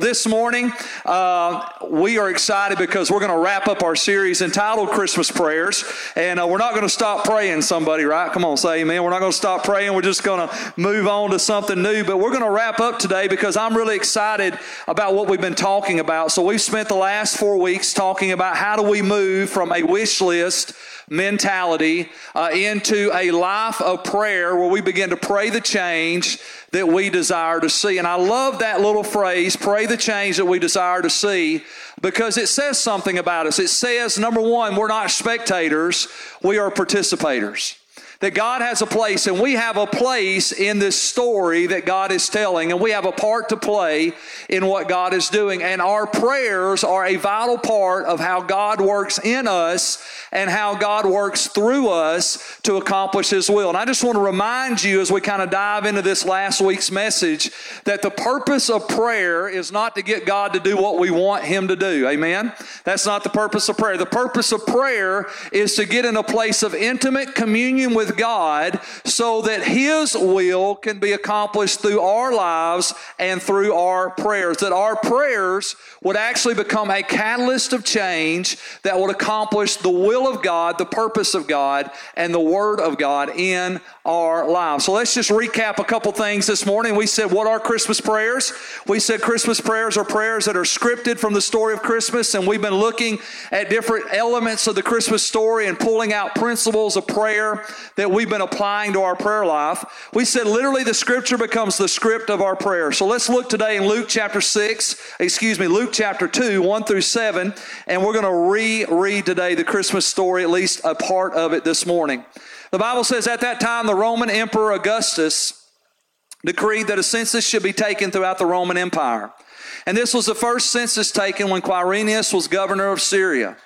This morning, uh, we are excited because we're going to wrap up our series entitled Christmas Prayers. And uh, we're not going to stop praying, somebody, right? Come on, say amen. We're not going to stop praying. We're just going to move on to something new. But we're going to wrap up today because I'm really excited about what we've been talking about. So we've spent the last four weeks talking about how do we move from a wish list mentality uh, into a life of prayer where we begin to pray the change that we desire to see. And I love that little phrase, pray the change that we desire to see, because it says something about us. It says, number one, we're not spectators, we are participators that God has a place, and we have a place in this story that God is telling, and we have a part to play in what God is doing. And our prayers are a vital part of how God works in us and how God works through us to accomplish His will. And I just want to remind you as we kind of dive into this last week's message that the purpose of prayer is not to get God to do what we want Him to do. Amen? That's not the purpose of prayer. The purpose of prayer is to get in a place of intimate communion with with God so that His will can be accomplished through our lives and through our prayers. That our prayers would actually become a catalyst of change that would accomplish the will of God, the purpose of God, and the Word of God in our lives. So let's just recap a couple things this morning. We said, What are Christmas prayers? We said Christmas prayers are prayers that are scripted from the story of Christmas, and we've been looking at different elements of the Christmas story and pulling out principles of prayer that we've been applying to our prayer life. We said literally the scripture becomes the script of our prayer. So let's look today in Luke chapter 6, excuse me, Luke chapter 2, 1 through 7, and we're going to reread today the Christmas story, at least a part of it this morning. The Bible says at that time the Roman Emperor Augustus decreed that a census should be taken throughout the Roman Empire. And this was the first census taken when Quirinius was governor of Syria.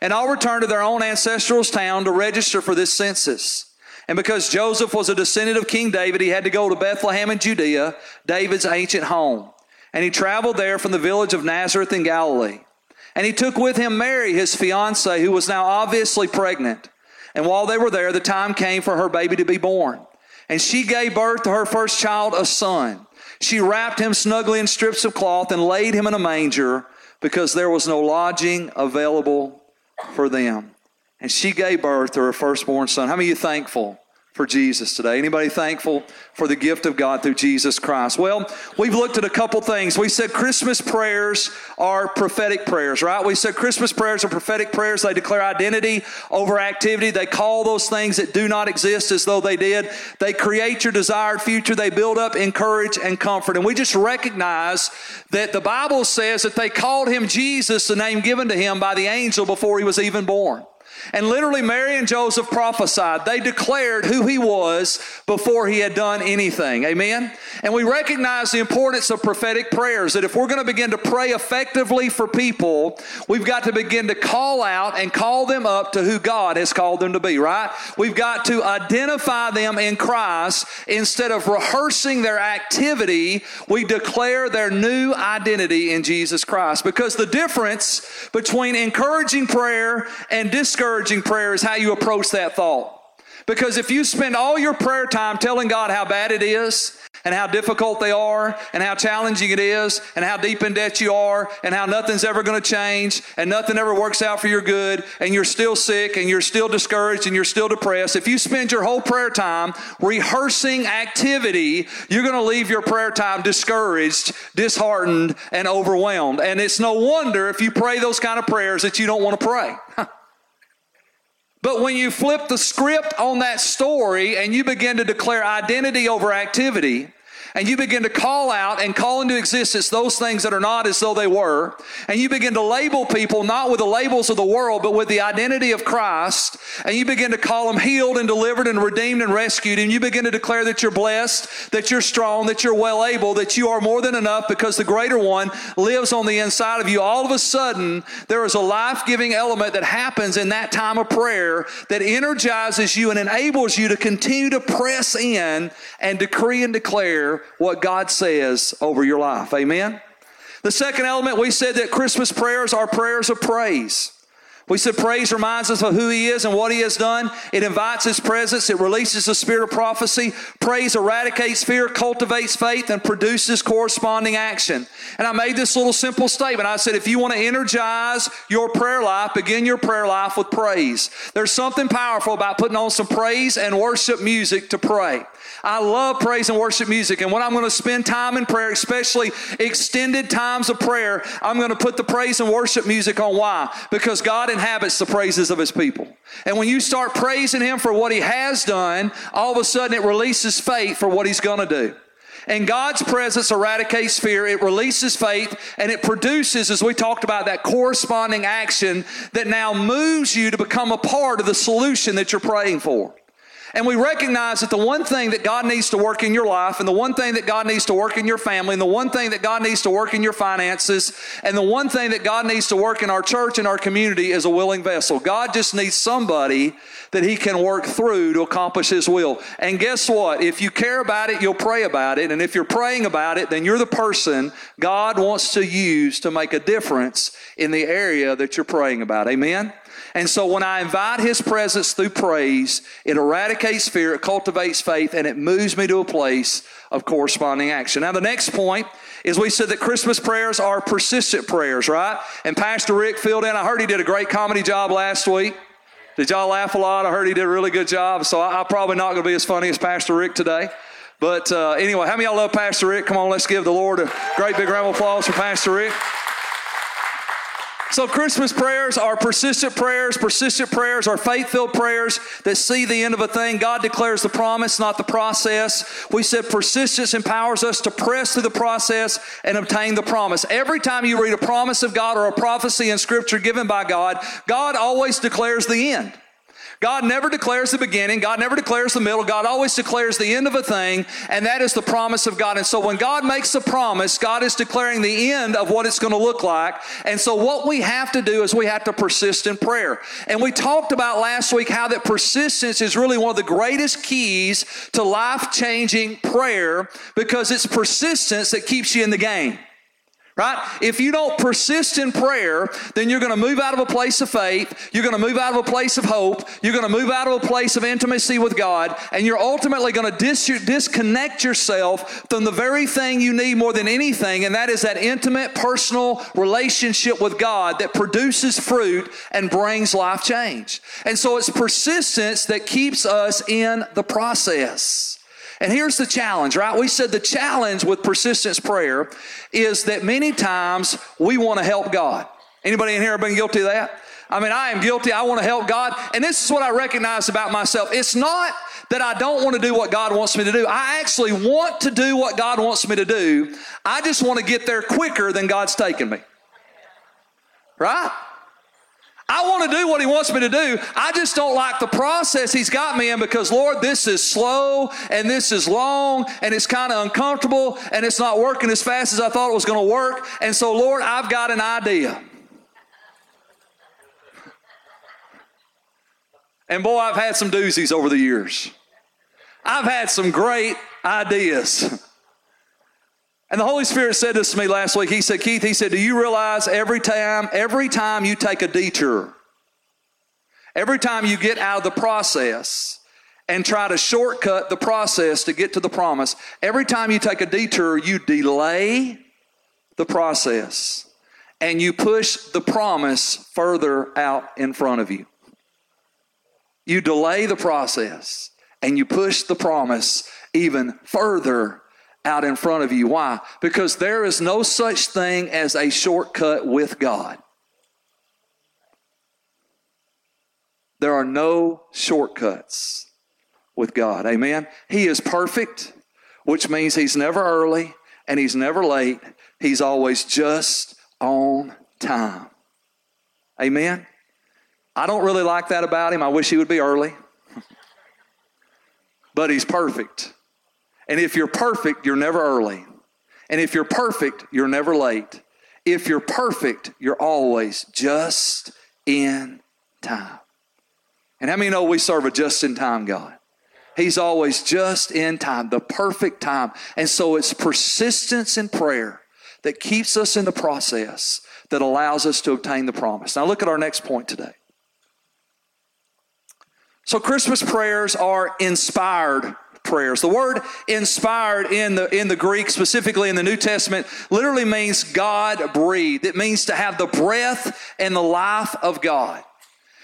And all returned to their own ancestral town to register for this census. And because Joseph was a descendant of King David, he had to go to Bethlehem in Judea, David's ancient home. And he traveled there from the village of Nazareth in Galilee. And he took with him Mary, his fiancee, who was now obviously pregnant. And while they were there, the time came for her baby to be born. And she gave birth to her first child, a son. She wrapped him snugly in strips of cloth and laid him in a manger because there was no lodging available for them and she gave birth to her firstborn son. How many of you thankful for Jesus today? Anybody thankful for the gift of God through Jesus Christ? Well, we've looked at a couple things. We said Christmas prayers are prophetic prayers, right? We said Christmas prayers are prophetic prayers. They declare identity over activity. They call those things that do not exist as though they did. They create your desired future. They build up, encourage, and comfort. And we just recognize that the Bible says that they called him Jesus, the name given to him by the angel before he was even born. And literally, Mary and Joseph prophesied. They declared who he was before he had done anything. Amen? And we recognize the importance of prophetic prayers that if we're going to begin to pray effectively for people, we've got to begin to call out and call them up to who God has called them to be, right? We've got to identify them in Christ instead of rehearsing their activity. We declare their new identity in Jesus Christ because the difference between encouraging prayer and discouraging prayer is how you approach that thought. Because if you spend all your prayer time telling God how bad it is, and how difficult they are, and how challenging it is, and how deep in debt you are, and how nothing's ever going to change, and nothing ever works out for your good, and you're still sick, and you're still discouraged, and you're still depressed, if you spend your whole prayer time rehearsing activity, you're going to leave your prayer time discouraged, disheartened, and overwhelmed. And it's no wonder if you pray those kind of prayers that you don't want to pray. But when you flip the script on that story and you begin to declare identity over activity, and you begin to call out and call into existence those things that are not as though they were, and you begin to label people not with the labels of the world, but with the identity of Christ, and you begin to call them healed and delivered and redeemed and rescued, and you begin to declare that you're blessed, that you're strong, that you're well able, that you are more than enough because the greater one lives on the inside of you, all of a sudden, there is a life giving element that happens in that time of prayer that energizes you and enables you to continue to press in and decree and declare what God says over your life. Amen? The second element, we said that Christmas prayers are prayers of praise. We said praise reminds us of who He is and what He has done. It invites His presence. It releases the spirit of prophecy. Praise eradicates fear, cultivates faith, and produces corresponding action. And I made this little simple statement. I said, if you want to energize your prayer life, begin your prayer life with praise. There's something powerful about putting on some praise and worship music to pray. I love praise and worship music. And when I'm going to spend time in prayer, especially extended times of prayer, I'm going to put the praise and worship music on. Why? Because God inhabits the praises of His people. And when you start praising Him for what He has done, all of a sudden it releases faith for what He's going to do. And God's presence eradicates fear, it releases faith, and it produces, as we talked about, that corresponding action that now moves you to become a part of the solution that you're praying for. And we recognize that the one thing that God needs to work in your life, and the one thing that God needs to work in your family, and the one thing that God needs to work in your finances, and the one thing that God needs to work in our church and our community is a willing vessel. God just needs somebody that He can work through to accomplish His will. And guess what? If you care about it, you'll pray about it. And if you're praying about it, then you're the person God wants to use to make a difference in the area that you're praying about. Amen? And so when I invite His presence through praise, it eradicates fear, it cultivates faith, and it moves me to a place of corresponding action. Now, the next point is we said that Christmas prayers are persistent prayers, right? And Pastor Rick filled in. I heard he did a great comedy job last week. Did y'all laugh a lot? I heard he did a really good job. So I, am probably not going to be as funny as Pastor Rick today. But uh, anyway, how many y'all love Pastor Rick? Come on, let's give the Lord a great big round of applause for Pastor Rick. So, Christmas prayers are persistent prayers. Persistent prayers are faith filled prayers that see the end of a thing. God declares the promise, not the process. We said persistence empowers us to press through the process and obtain the promise. Every time you read a promise of God or a prophecy in Scripture given by God, God always declares the end. God never declares the beginning. God never declares the middle. God always declares the end of a thing, and that is the promise of God. And so when God makes a promise, God is declaring the end of what it's going to look like. And so what we have to do is we have to persist in prayer. And we talked about last week how that persistence is really one of the greatest keys to life changing prayer because it's persistence that keeps you in the game right? If you don't persist in prayer, then you're going to move out of a place of faith. You're going to move out of a place of hope. You're going to move out of a place of intimacy with God. And you're ultimately going to dis- disconnect yourself from the very thing you need more than anything. And that is that intimate, personal relationship with God that produces fruit and brings life change. And so it's persistence that keeps us in the process. And here's the challenge, right? We said the challenge with persistence prayer is that many times we want to help God. Anybody in here been guilty of that? I mean, I am guilty. I want to help God. And this is what I recognize about myself. It's not that I don't want to do what God wants me to do. I actually want to do what God wants me to do. I just want to get there quicker than God's taking me. Right? I want to do what He wants me to do. I just don't like the process He's got me in because, Lord, this is slow and this is long and it's kind of uncomfortable and it's not working as fast as I thought it was going to work. And so, Lord, I've got an idea. And boy, I've had some doozies over the years. I've had some great ideas. And the Holy Spirit said this to me last week. He said, Keith, he said, Do you realize every time, every time you take a detour, every time you get out of the process and try to shortcut the process to get to the promise, every time you take a detour, you delay the process and you push the promise further out in front of you. You delay the process and you push the promise even further out in front of you. Why? Because there is no such thing as a shortcut with God. There are no shortcuts with God. Amen. He is perfect, which means he's never early and he's never late. He's always just on time. Amen. I don't really like that about him. I wish he would be early. but he's perfect. And if you're perfect, you're never early. And if you're perfect, you're never late. If you're perfect, you're always just in time. And how many know we serve a just in time God? He's always just in time, the perfect time. And so it's persistence in prayer that keeps us in the process that allows us to obtain the promise. Now, look at our next point today. So, Christmas prayers are inspired prayers. The word inspired in the, in the Greek, specifically in the New Testament, literally means God breathed. It means to have the breath and the life of God.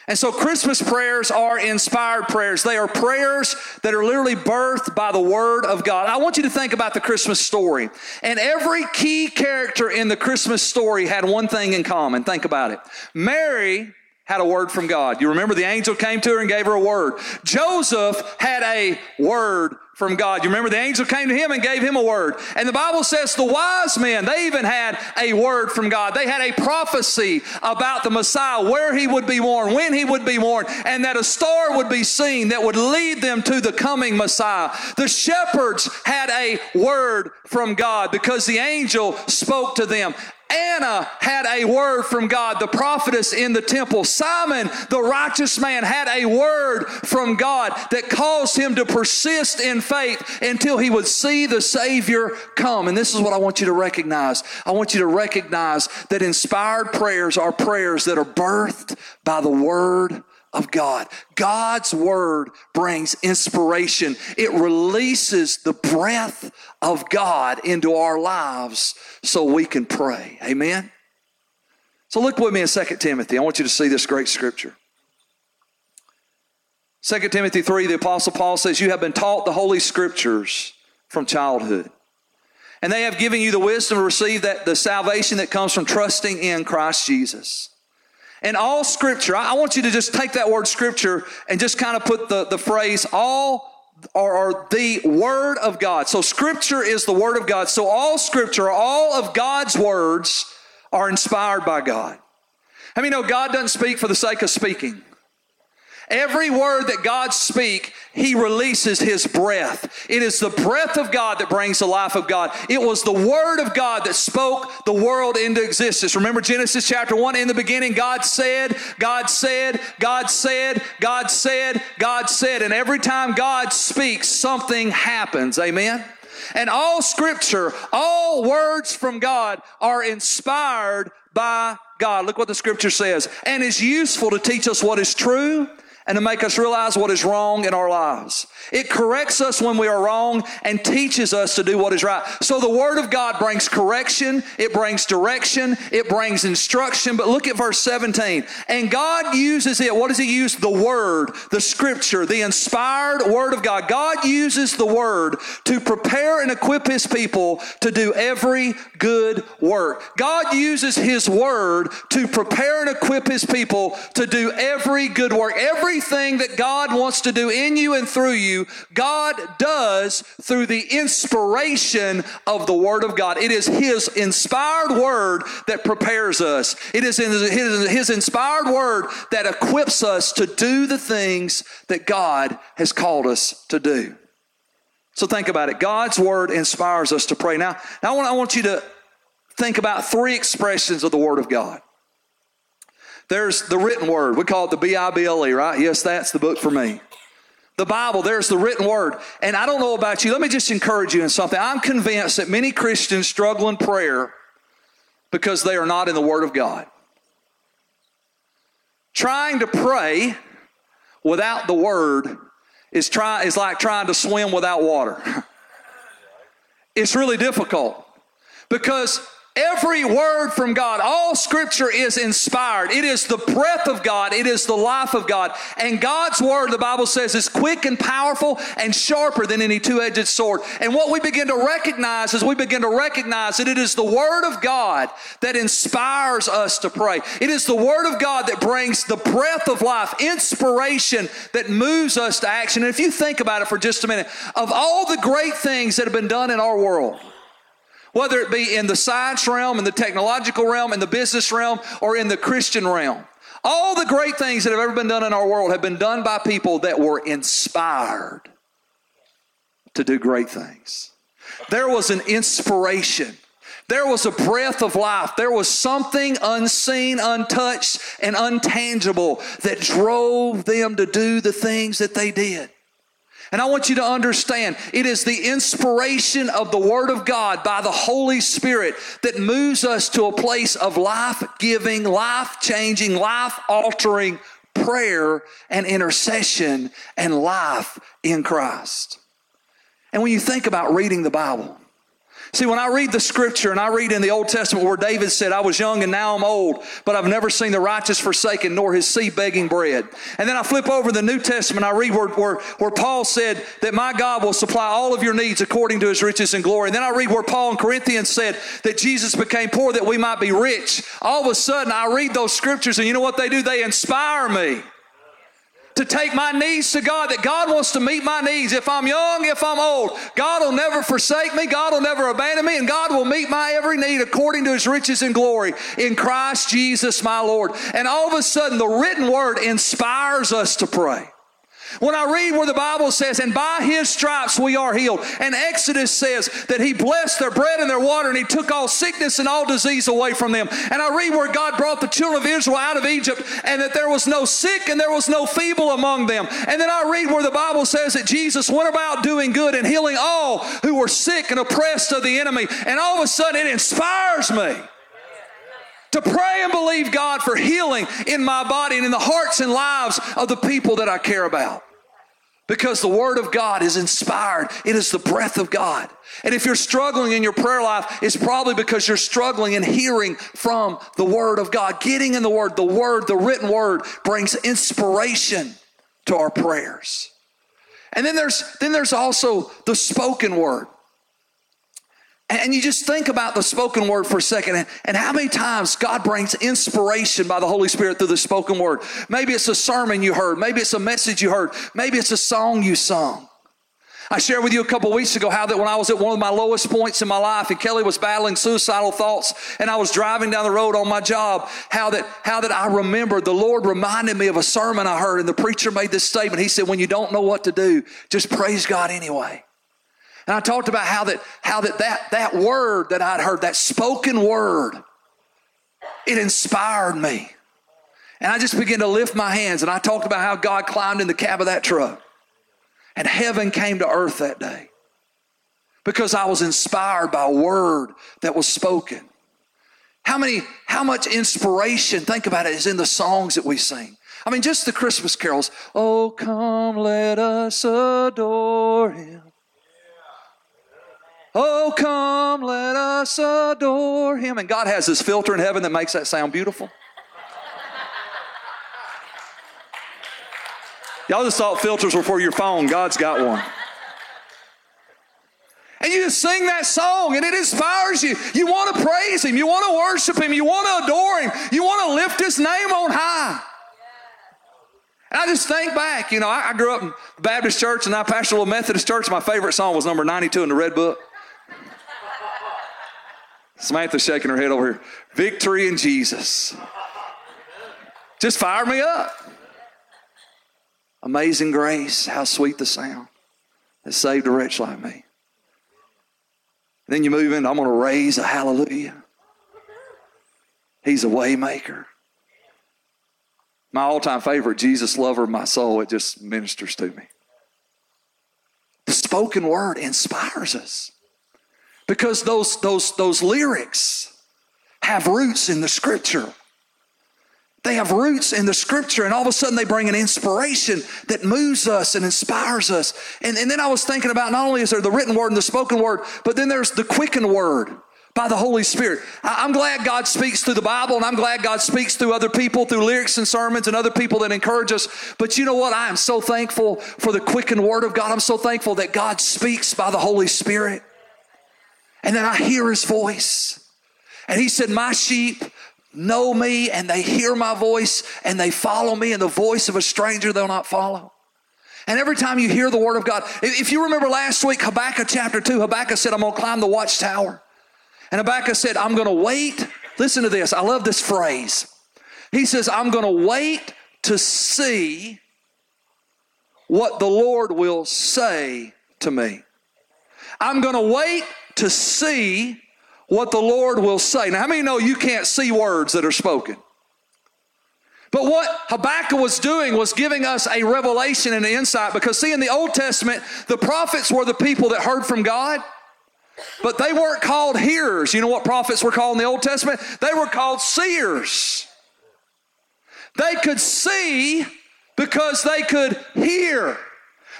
And so Christmas prayers are inspired prayers. They are prayers that are literally birthed by the Word of God. I want you to think about the Christmas story. And every key character in the Christmas story had one thing in common. Think about it. Mary had a word from God. You remember the angel came to her and gave her a word. Joseph had a word from God. You remember the angel came to him and gave him a word. And the Bible says the wise men, they even had a word from God. They had a prophecy about the Messiah, where he would be born, when he would be born, and that a star would be seen that would lead them to the coming Messiah. The shepherds had a word from God because the angel spoke to them. Anna had a word from God, the prophetess in the temple. Simon, the righteous man, had a word from God that caused him to persist in faith until he would see the Savior come. And this is what I want you to recognize. I want you to recognize that inspired prayers are prayers that are birthed by the word of God. God's word brings inspiration. It releases the breath of God into our lives so we can pray. Amen. So look with me in 2 Timothy. I want you to see this great scripture. 2 Timothy 3, the Apostle Paul says, You have been taught the Holy Scriptures from childhood. And they have given you the wisdom to receive that the salvation that comes from trusting in Christ Jesus. And all scripture, I want you to just take that word scripture and just kind of put the, the phrase all or, or the word of God. So scripture is the word of God. So all scripture, all of God's words are inspired by God. How many know God doesn't speak for the sake of speaking? Every word that God speak, He releases His breath. It is the breath of God that brings the life of God. It was the Word of God that spoke the world into existence. Remember Genesis chapter 1? In the beginning, God said, God said, God said, God said, God said. And every time God speaks, something happens. Amen? And all scripture, all words from God are inspired by God. Look what the scripture says. And is useful to teach us what is true and to make us realize what is wrong in our lives. It corrects us when we are wrong and teaches us to do what is right. So the Word of God brings correction, it brings direction, it brings instruction. But look at verse 17. And God uses it. What does He use? The Word, the Scripture, the inspired Word of God. God uses the Word to prepare and equip His people to do every good work. God uses His Word to prepare and equip His people to do every good work. Everything that God wants to do in you and through you God does through the inspiration of the Word of God. It is His inspired Word that prepares us, it is His, His inspired Word that equips us to do the things that God has called us to do. So think about it. God's Word inspires us to pray. Now, now I, want, I want you to think about three expressions of the Word of God. There's the written word. We call it the B I B L E, right? Yes, that's the book for me the Bible, there's the written word. And I don't know about you, let me just encourage you in something. I'm convinced that many Christians struggle in prayer because they are not in the Word of God. Trying to pray without the Word is, try, is like trying to swim without water. it's really difficult because Every word from God, all scripture is inspired. It is the breath of God. It is the life of God. And God's word, the Bible says, is quick and powerful and sharper than any two-edged sword. And what we begin to recognize is we begin to recognize that it is the word of God that inspires us to pray. It is the word of God that brings the breath of life, inspiration that moves us to action. And if you think about it for just a minute, of all the great things that have been done in our world, whether it be in the science realm, in the technological realm, in the business realm, or in the Christian realm. All the great things that have ever been done in our world have been done by people that were inspired to do great things. There was an inspiration. There was a breath of life. There was something unseen, untouched, and untangible that drove them to do the things that they did. And I want you to understand it is the inspiration of the Word of God by the Holy Spirit that moves us to a place of life giving, life changing, life altering prayer and intercession and life in Christ. And when you think about reading the Bible, See, when I read the scripture and I read in the Old Testament where David said, I was young and now I'm old, but I've never seen the righteous forsaken nor his seed begging bread. And then I flip over the New Testament, I read where, where, where Paul said that my God will supply all of your needs according to his riches and glory. And then I read where Paul in Corinthians said that Jesus became poor that we might be rich. All of a sudden, I read those scriptures and you know what they do? They inspire me to take my needs to God, that God wants to meet my needs. If I'm young, if I'm old, God will never forsake me, God will never abandon me, and God will meet my every need according to his riches and glory in Christ Jesus my Lord. And all of a sudden, the written word inspires us to pray. When I read where the Bible says, and by his stripes we are healed, and Exodus says that he blessed their bread and their water, and he took all sickness and all disease away from them. And I read where God brought the children of Israel out of Egypt, and that there was no sick and there was no feeble among them. And then I read where the Bible says that Jesus went about doing good and healing all who were sick and oppressed of the enemy. And all of a sudden it inspires me to pray and believe God for healing in my body and in the hearts and lives of the people that I care about. Because the Word of God is inspired. It is the breath of God. And if you're struggling in your prayer life, it's probably because you're struggling in hearing from the Word of God. Getting in the Word, the Word, the written Word brings inspiration to our prayers. And then there's, then there's also the spoken Word. And you just think about the spoken word for a second and, how many times God brings inspiration by the Holy Spirit through the spoken word. Maybe it's a sermon you heard, maybe it's a message you heard, maybe it's a song you sung. I shared with you a couple weeks ago how that when I was at one of my lowest points in my life and Kelly was battling suicidal thoughts and I was driving down the road on my job, how that, how that I remembered the Lord reminded me of a sermon I heard and the preacher made this statement. He said, when you don't know what to do, just praise God anyway. And I talked about how that how that that, that word that I'd heard, that spoken word, it inspired me. And I just began to lift my hands and I talked about how God climbed in the cab of that truck. And heaven came to earth that day. Because I was inspired by a word that was spoken. How many, how much inspiration, think about it, is in the songs that we sing. I mean, just the Christmas carols. Oh, come, let us adore him. Oh, come, let us adore him. And God has this filter in heaven that makes that sound beautiful. Y'all just thought filters were for your phone. God's got one. And you just sing that song and it inspires you. You want to praise Him. You want to worship Him. You want to adore Him. You want to lift His name on high. And I just think back, you know, I, I grew up in Baptist church and I pastored a little Methodist church. My favorite song was number 92 in the Red Book. Samantha's shaking her head over here. Victory in Jesus. Just fire me up. Amazing grace, how sweet the sound that saved a wretch like me. Then you move in, I'm going to raise a hallelujah. He's a waymaker. My all-time favorite, Jesus lover of my soul, it just ministers to me. The spoken word inspires us because those, those, those lyrics have roots in the scripture. They have roots in the scripture, and all of a sudden they bring an inspiration that moves us and inspires us. And, and then I was thinking about not only is there the written word and the spoken word, but then there's the quickened word by the Holy Spirit. I'm glad God speaks through the Bible, and I'm glad God speaks through other people, through lyrics and sermons and other people that encourage us. But you know what? I am so thankful for the quickened word of God. I'm so thankful that God speaks by the Holy Spirit. And then I hear his voice. And he said, My sheep know me and they hear my voice and they follow me, and the voice of a stranger they'll not follow. And every time you hear the word of God, if you remember last week, Habakkuk chapter 2, Habakkuk said, I'm going to climb the watchtower. And Habakkuk said, I'm going to wait. Listen to this. I love this phrase. He says, I'm going to wait to see what the Lord will say to me. I'm going to wait to see what the Lord will say. Now, how many know you can't see words that are spoken? But what Habakkuk was doing was giving us a revelation and an insight because, see, in the Old Testament, the prophets were the people that heard from God, but they weren't called hearers. You know what prophets were called in the Old Testament? They were called seers. They could see because they could hear.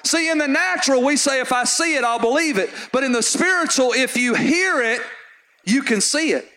See, in the natural, we say, if I see it, I'll believe it. But in the spiritual, if you hear it, you can see it.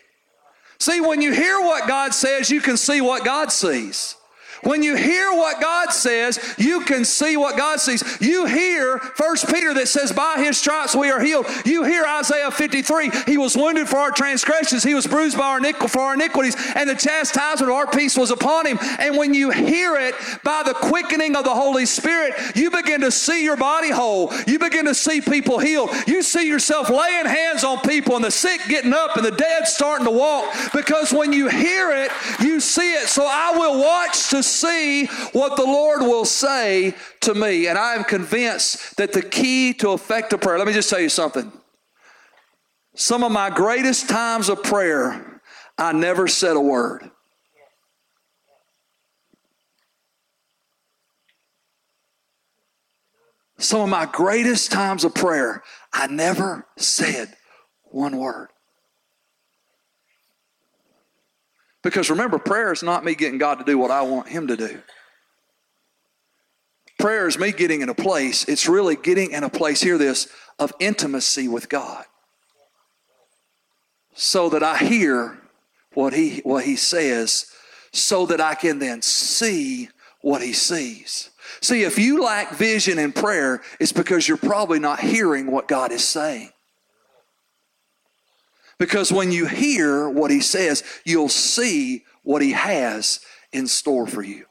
See, when you hear what God says, you can see what God sees. When you hear what God says, you can see what God sees. You hear First Peter that says, By his stripes we are healed. You hear Isaiah 53, he was wounded for our transgressions, he was bruised by our iniqu- for our iniquities, and the chastisement of our peace was upon him. And when you hear it by the quickening of the Holy Spirit, you begin to see your body whole. You begin to see people healed. You see yourself laying hands on people and the sick getting up and the dead starting to walk because when you hear it, you see it. So I will watch to see what the Lord will say to me. And I am convinced that the key to effective prayer, let me just tell you something. Some of my greatest times of prayer, I never said a word. Some of my greatest times of prayer, I never said one word. Because remember, prayer is not me getting God to do what I want Him to do. Prayer is me getting in a place, it's really getting in a place, hear this, of intimacy with God. So that I hear what He, what he says, so that I can then see what He sees. See, if you lack vision in prayer, it's because you're probably not hearing what God is saying. Because when you hear what he says, you'll see what he has in store for you.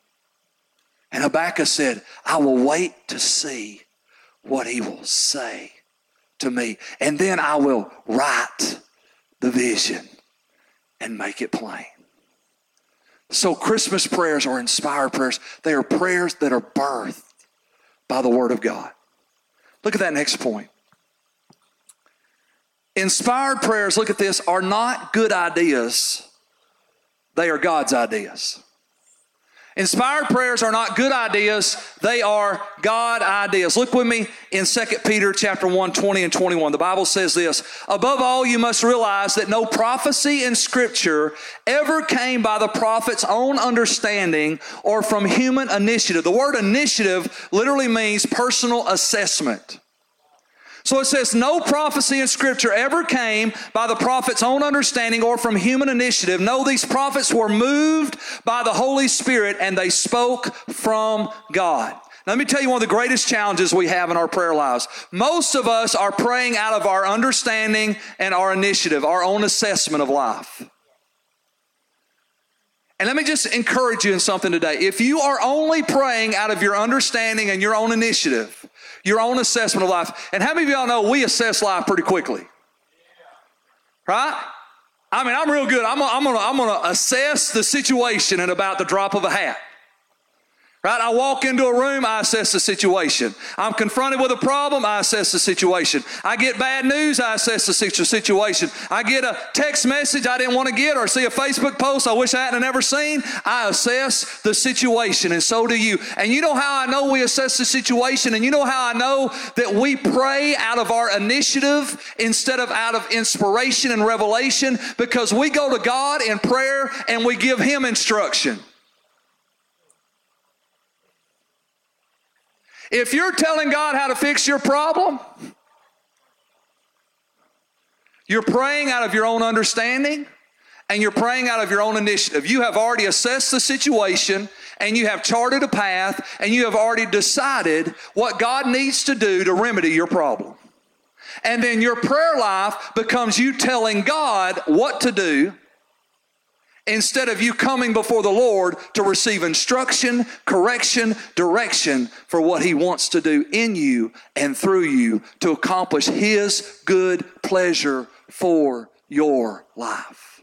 And Habakkuk said, I will wait to see what he will say to me. And then I will write the vision and make it plain. So, Christmas prayers are inspired prayers. They are prayers that are birthed by the Word of God. Look at that next point. Inspired prayers, look at this, are not good ideas, they are God's ideas. Inspired prayers are not good ideas, they are God ideas. Look with me in 2 Peter chapter 1, 20 and 21. The Bible says this Above all, you must realize that no prophecy in Scripture ever came by the prophet's own understanding or from human initiative. The word initiative literally means personal assessment. So it says, no prophecy in Scripture ever came by the prophet's own understanding or from human initiative. No, these prophets were moved by the Holy Spirit and they spoke from God. Let me tell you one of the greatest challenges we have in our prayer lives. Most of us are praying out of our understanding and our initiative, our own assessment of life. And let me just encourage you in something today. If you are only praying out of your understanding and your own initiative, your own assessment of life. And how many of y'all know we assess life pretty quickly? Right? I mean, I'm real good. I'm gonna, I'm gonna, I'm gonna assess the situation in about the drop of a hat. Right? I walk into a room, I assess the situation. I'm confronted with a problem, I assess the situation. I get bad news, I assess the situation. I get a text message I didn't want to get or see a Facebook post I wish I hadn't ever seen, I assess the situation, and so do you. And you know how I know we assess the situation, and you know how I know that we pray out of our initiative instead of out of inspiration and revelation? Because we go to God in prayer and we give Him instruction. If you're telling God how to fix your problem, you're praying out of your own understanding and you're praying out of your own initiative. You have already assessed the situation and you have charted a path and you have already decided what God needs to do to remedy your problem. And then your prayer life becomes you telling God what to do instead of you coming before the Lord to receive instruction, correction, direction for what He wants to do in you and through you to accomplish His good pleasure for your life.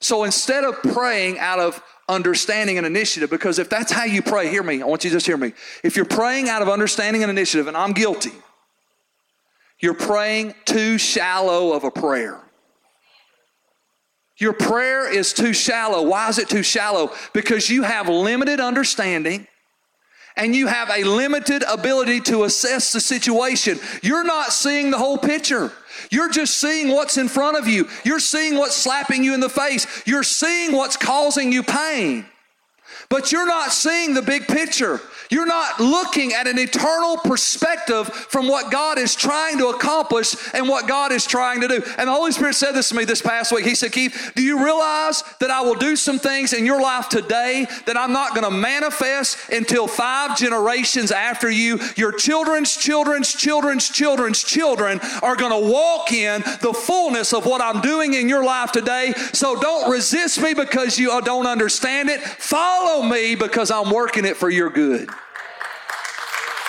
So instead of praying out of understanding and initiative, because if that's how you pray, hear me, I want you to just hear me. If you're praying out of understanding and initiative, and I'm guilty, you're praying too shallow of a prayer. Your prayer is too shallow. Why is it too shallow? Because you have limited understanding and you have a limited ability to assess the situation. You're not seeing the whole picture. You're just seeing what's in front of you. You're seeing what's slapping you in the face. You're seeing what's causing you pain. But you're not seeing the big picture. You're not looking at an eternal perspective from what God is trying to accomplish and what God is trying to do. And the Holy Spirit said this to me this past week. He said, Keith, do you realize that I will do some things in your life today that I'm not going to manifest until five generations after you? Your children's children's children's children's children are going to walk in the fullness of what I'm doing in your life today. So don't resist me because you uh, don't understand it. Follow me because I'm working it for your good.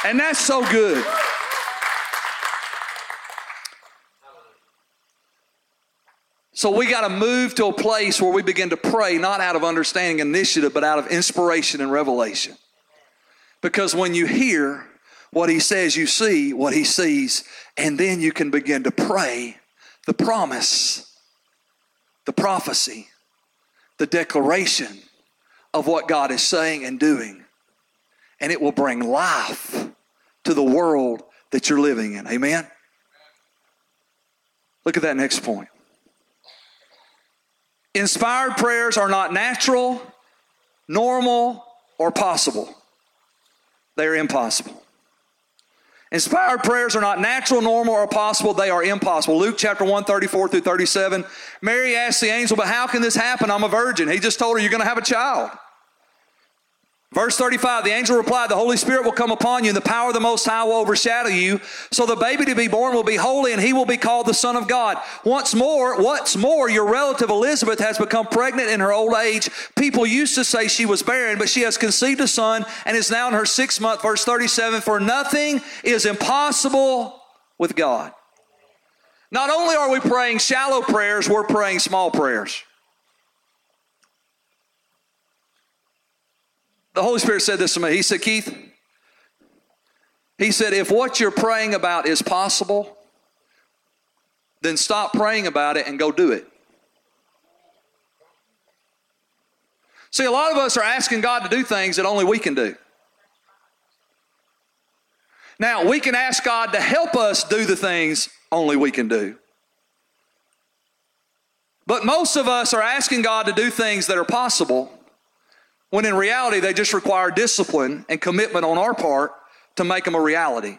And that's so good. So we got to move to a place where we begin to pray, not out of understanding initiative, but out of inspiration and revelation. Because when you hear what he says, you see what he sees, and then you can begin to pray the promise, the prophecy, the declaration of what God is saying and doing. And it will bring life to the world that you're living in. Amen? Look at that next point. Inspired prayers are not natural, normal, or possible. They are impossible. Inspired prayers are not natural, normal, or possible. They are impossible. Luke chapter 1, 34 through 37. Mary asked the angel, But how can this happen? I'm a virgin. He just told her, You're going to have a child. Verse 35, the angel replied, The Holy Spirit will come upon you, and the power of the Most High will overshadow you. So the baby to be born will be holy, and he will be called the Son of God. Once more, what's more, your relative Elizabeth has become pregnant in her old age. People used to say she was barren, but she has conceived a son and is now in her sixth month. Verse 37, For nothing is impossible with God. Not only are we praying shallow prayers, we're praying small prayers. The Holy Spirit said this to me. He said, Keith, he said, if what you're praying about is possible, then stop praying about it and go do it. See, a lot of us are asking God to do things that only we can do. Now, we can ask God to help us do the things only we can do. But most of us are asking God to do things that are possible when in reality they just require discipline and commitment on our part to make them a reality.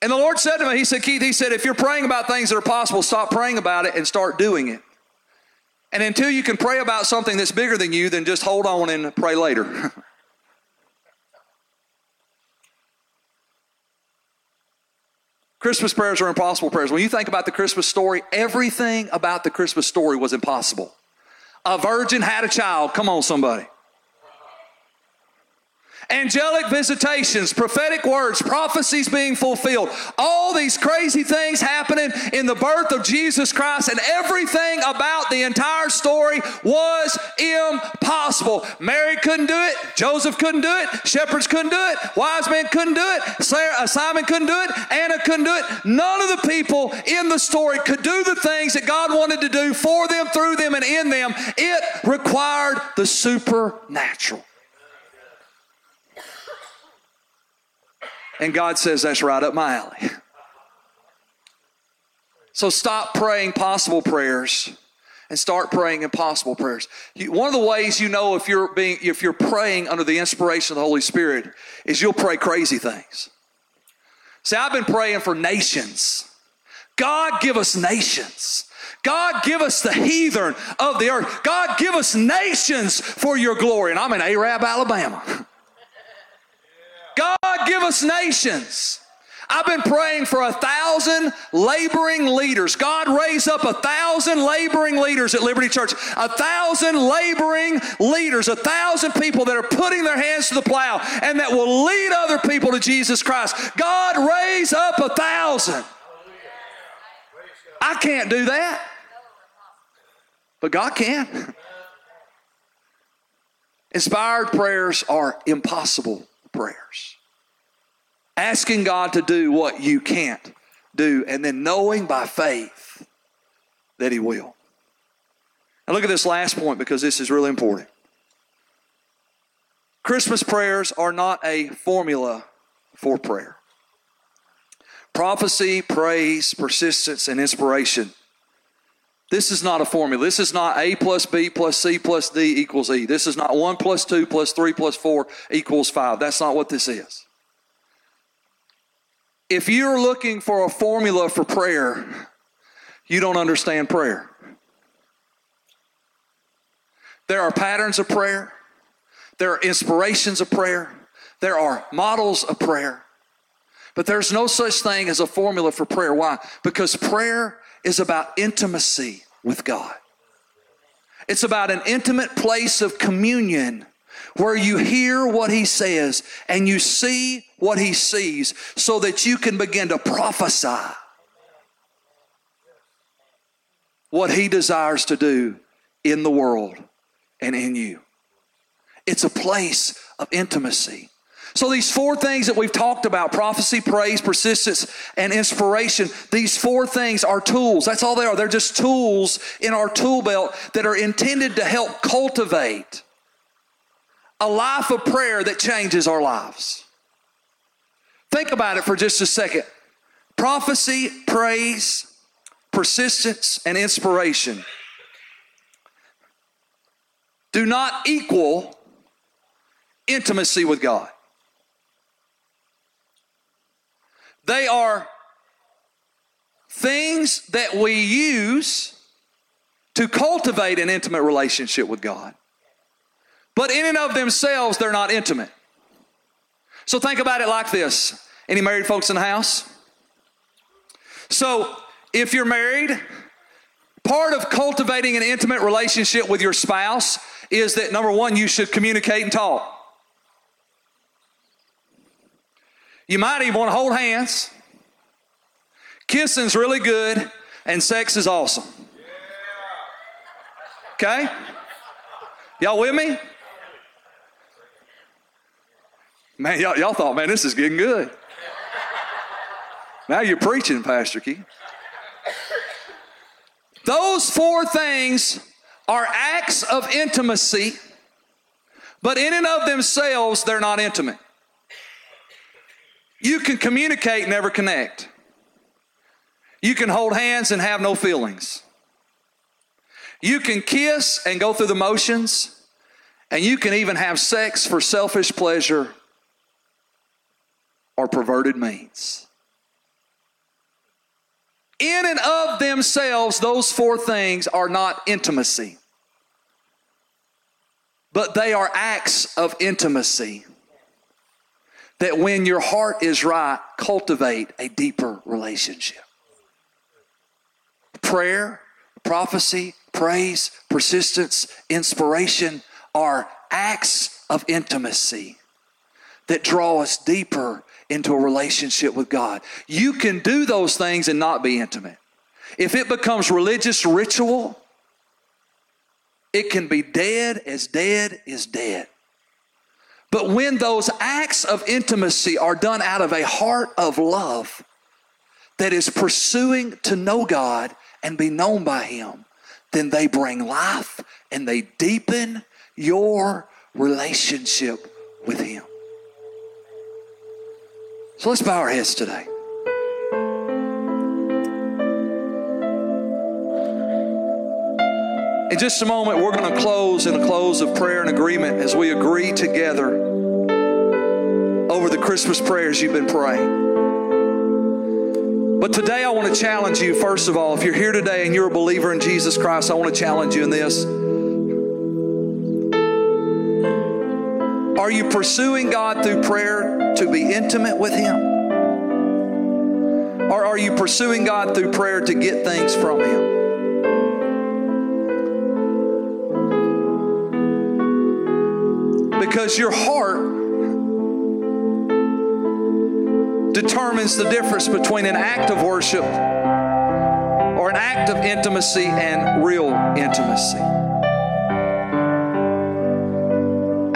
And the Lord said to me, He said, Keith, He said, if you're praying about things that are possible, stop praying about it and start doing it. And until you can pray about something that's bigger than you, then just hold on and pray later. Christmas prayers are impossible prayers. When you think about the Christmas story, everything about the Christmas story was impossible. A virgin had a child. Come on, somebody angelic visitations, prophetic words, prophecies being fulfilled, all these crazy things happening in the birth of Jesus Christ, and everything about the entire story was impossible. Mary couldn't do it, Joseph couldn't do it, shepherds couldn't do it, wise men couldn't do it, uh, Simon couldn't do it, Anna couldn't do it. None of the people in the story could do the things that God wanted to do for them, through them, and in them. It required the supernatural. And God says, That's right up my alley. So stop praying possible prayers and start praying impossible prayers. one of the ways you know if you're being if you're praying under the inspiration of the Holy Spirit is you'll pray crazy things. See, I've been praying for nations. God give us nations. God give us the heathen of the earth. God give us nations for your glory. And I'm in Arab, Alabama. God, give us nations. I've been praying for a thousand laboring leaders. God raise up a thousand laboring leaders at Liberty Church. A thousand laboring leaders, a thousand people that are putting their hands to the plow and that will lead other people to Jesus Christ. God raise up a thousand. I can't do that. But God can. Inspired prayers are impossible prayers. Asking God to do what you can't do, and then knowing by faith that He will. And look at this last point because this is really important. Christmas prayers are not a formula for prayer. Prophecy, praise, persistence, and inspiration. This is not a formula. This is not A plus B plus C plus D equals E. This is not 1 plus 2 plus 3 plus 4 equals 5. That's not what this is. If you're looking for a formula for prayer, you don't understand prayer. There are patterns of prayer, there are inspirations of prayer, there are models of prayer. But there's no such thing as a formula for prayer. Why? Because prayer is about intimacy with God. It's about an intimate place of communion where you hear what he says and you see what he sees so that you can begin to prophesy what he desires to do in the world and in you. It's a place of intimacy. So, these four things that we've talked about prophecy, praise, persistence, and inspiration these four things are tools. That's all they are. They're just tools in our tool belt that are intended to help cultivate a life of prayer that changes our lives. Think about it for just a second prophecy, praise, persistence, and inspiration do not equal intimacy with God. They are things that we use to cultivate an intimate relationship with God. But in and of themselves, they're not intimate. So think about it like this any married folks in the house? So if you're married, part of cultivating an intimate relationship with your spouse is that number one, you should communicate and talk. You might even want to hold hands. Kissing's really good, and sex is awesome. Okay? Y'all with me? Man, y'all, y'all thought, man, this is getting good. Now you're preaching, Pastor Key. Those four things are acts of intimacy, but in and of themselves, they're not intimate. You can communicate, never connect. You can hold hands and have no feelings. You can kiss and go through the motions, and you can even have sex for selfish pleasure or perverted means. In and of themselves, those four things are not intimacy, but they are acts of intimacy that when your heart is right, cultivate a deeper relationship. Prayer, prophecy, praise, persistence, inspiration are acts of intimacy that draw us deeper into a relationship with God. You can do those things and not be intimate. If it becomes religious ritual, it can be dead as dead is dead. But when those acts of intimacy are done out of a heart of love that is pursuing to know God and be known by Him, then they bring life and they deepen your relationship with Him. So let's bow our heads today. In just a moment, we're going to close in a close of prayer and agreement as we agree together over the Christmas prayers you've been praying. But today, I want to challenge you, first of all, if you're here today and you're a believer in Jesus Christ, I want to challenge you in this. Are you pursuing God through prayer to be intimate with Him? Or are you pursuing God through prayer to get things from Him? Because your heart determines the difference between an act of worship or an act of intimacy and real intimacy.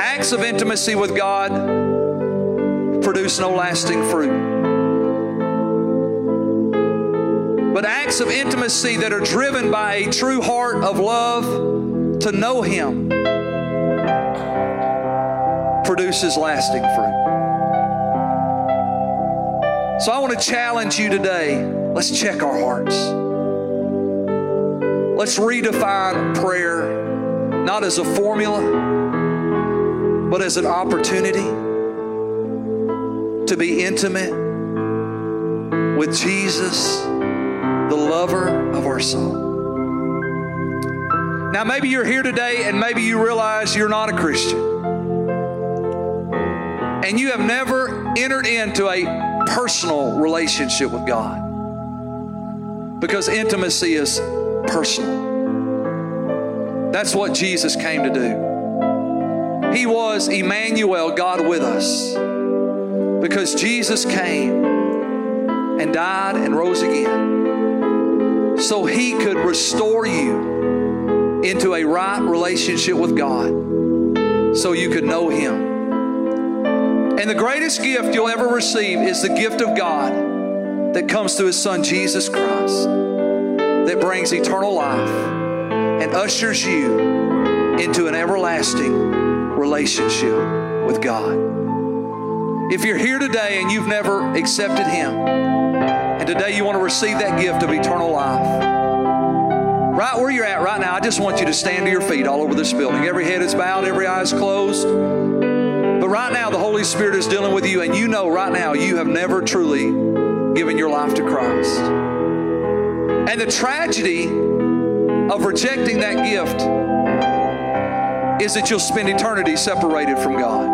Acts of intimacy with God produce no lasting fruit. but acts of intimacy that are driven by a true heart of love to know Him produces lasting fruit. So I want to challenge you today. Let's check our hearts. Let's redefine prayer not as a formula, but as an opportunity to be intimate with Jesus, the lover of our soul. Now, maybe you're here today and maybe you realize you're not a Christian. And you have never entered into a personal relationship with God. Because intimacy is personal. That's what Jesus came to do. He was Emmanuel, God with us. Because Jesus came and died and rose again. So he could restore you into a right relationship with God so you could know him. And the greatest gift you'll ever receive is the gift of God that comes through His Son, Jesus Christ, that brings eternal life and ushers you into an everlasting relationship with God. If you're here today and you've never accepted Him, and today you want to receive that gift of eternal life, right where you're at right now, I just want you to stand to your feet all over this building. Every head is bowed, every eye is closed. But right now, the Holy Spirit is dealing with you, and you know right now you have never truly given your life to Christ. And the tragedy of rejecting that gift is that you'll spend eternity separated from God.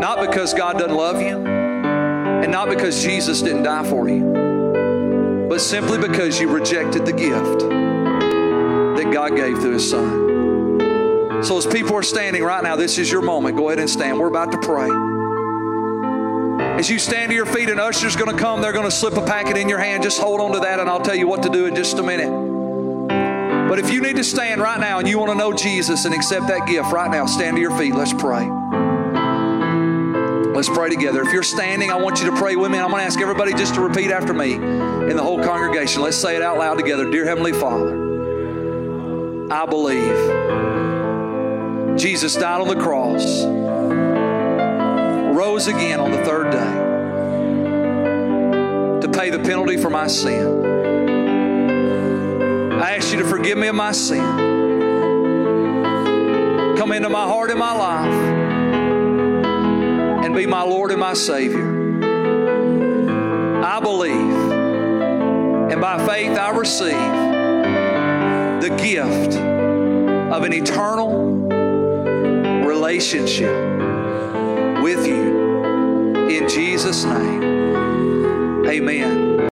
Not because God doesn't love you, and not because Jesus didn't die for you, but simply because you rejected the gift that God gave through His Son. So, as people are standing right now, this is your moment. Go ahead and stand. We're about to pray. As you stand to your feet, an usher's going to come. They're going to slip a packet in your hand. Just hold on to that, and I'll tell you what to do in just a minute. But if you need to stand right now and you want to know Jesus and accept that gift right now, stand to your feet. Let's pray. Let's pray together. If you're standing, I want you to pray with me. I'm going to ask everybody just to repeat after me in the whole congregation. Let's say it out loud together. Dear Heavenly Father, I believe Jesus died on the cross, rose again on the third day to pay the penalty for my sin. I ask you to forgive me of my sin. Come into my heart and my life and be my Lord and my Savior. I believe, and by faith I receive the gift of an eternal relationship with you. In Jesus' name, amen.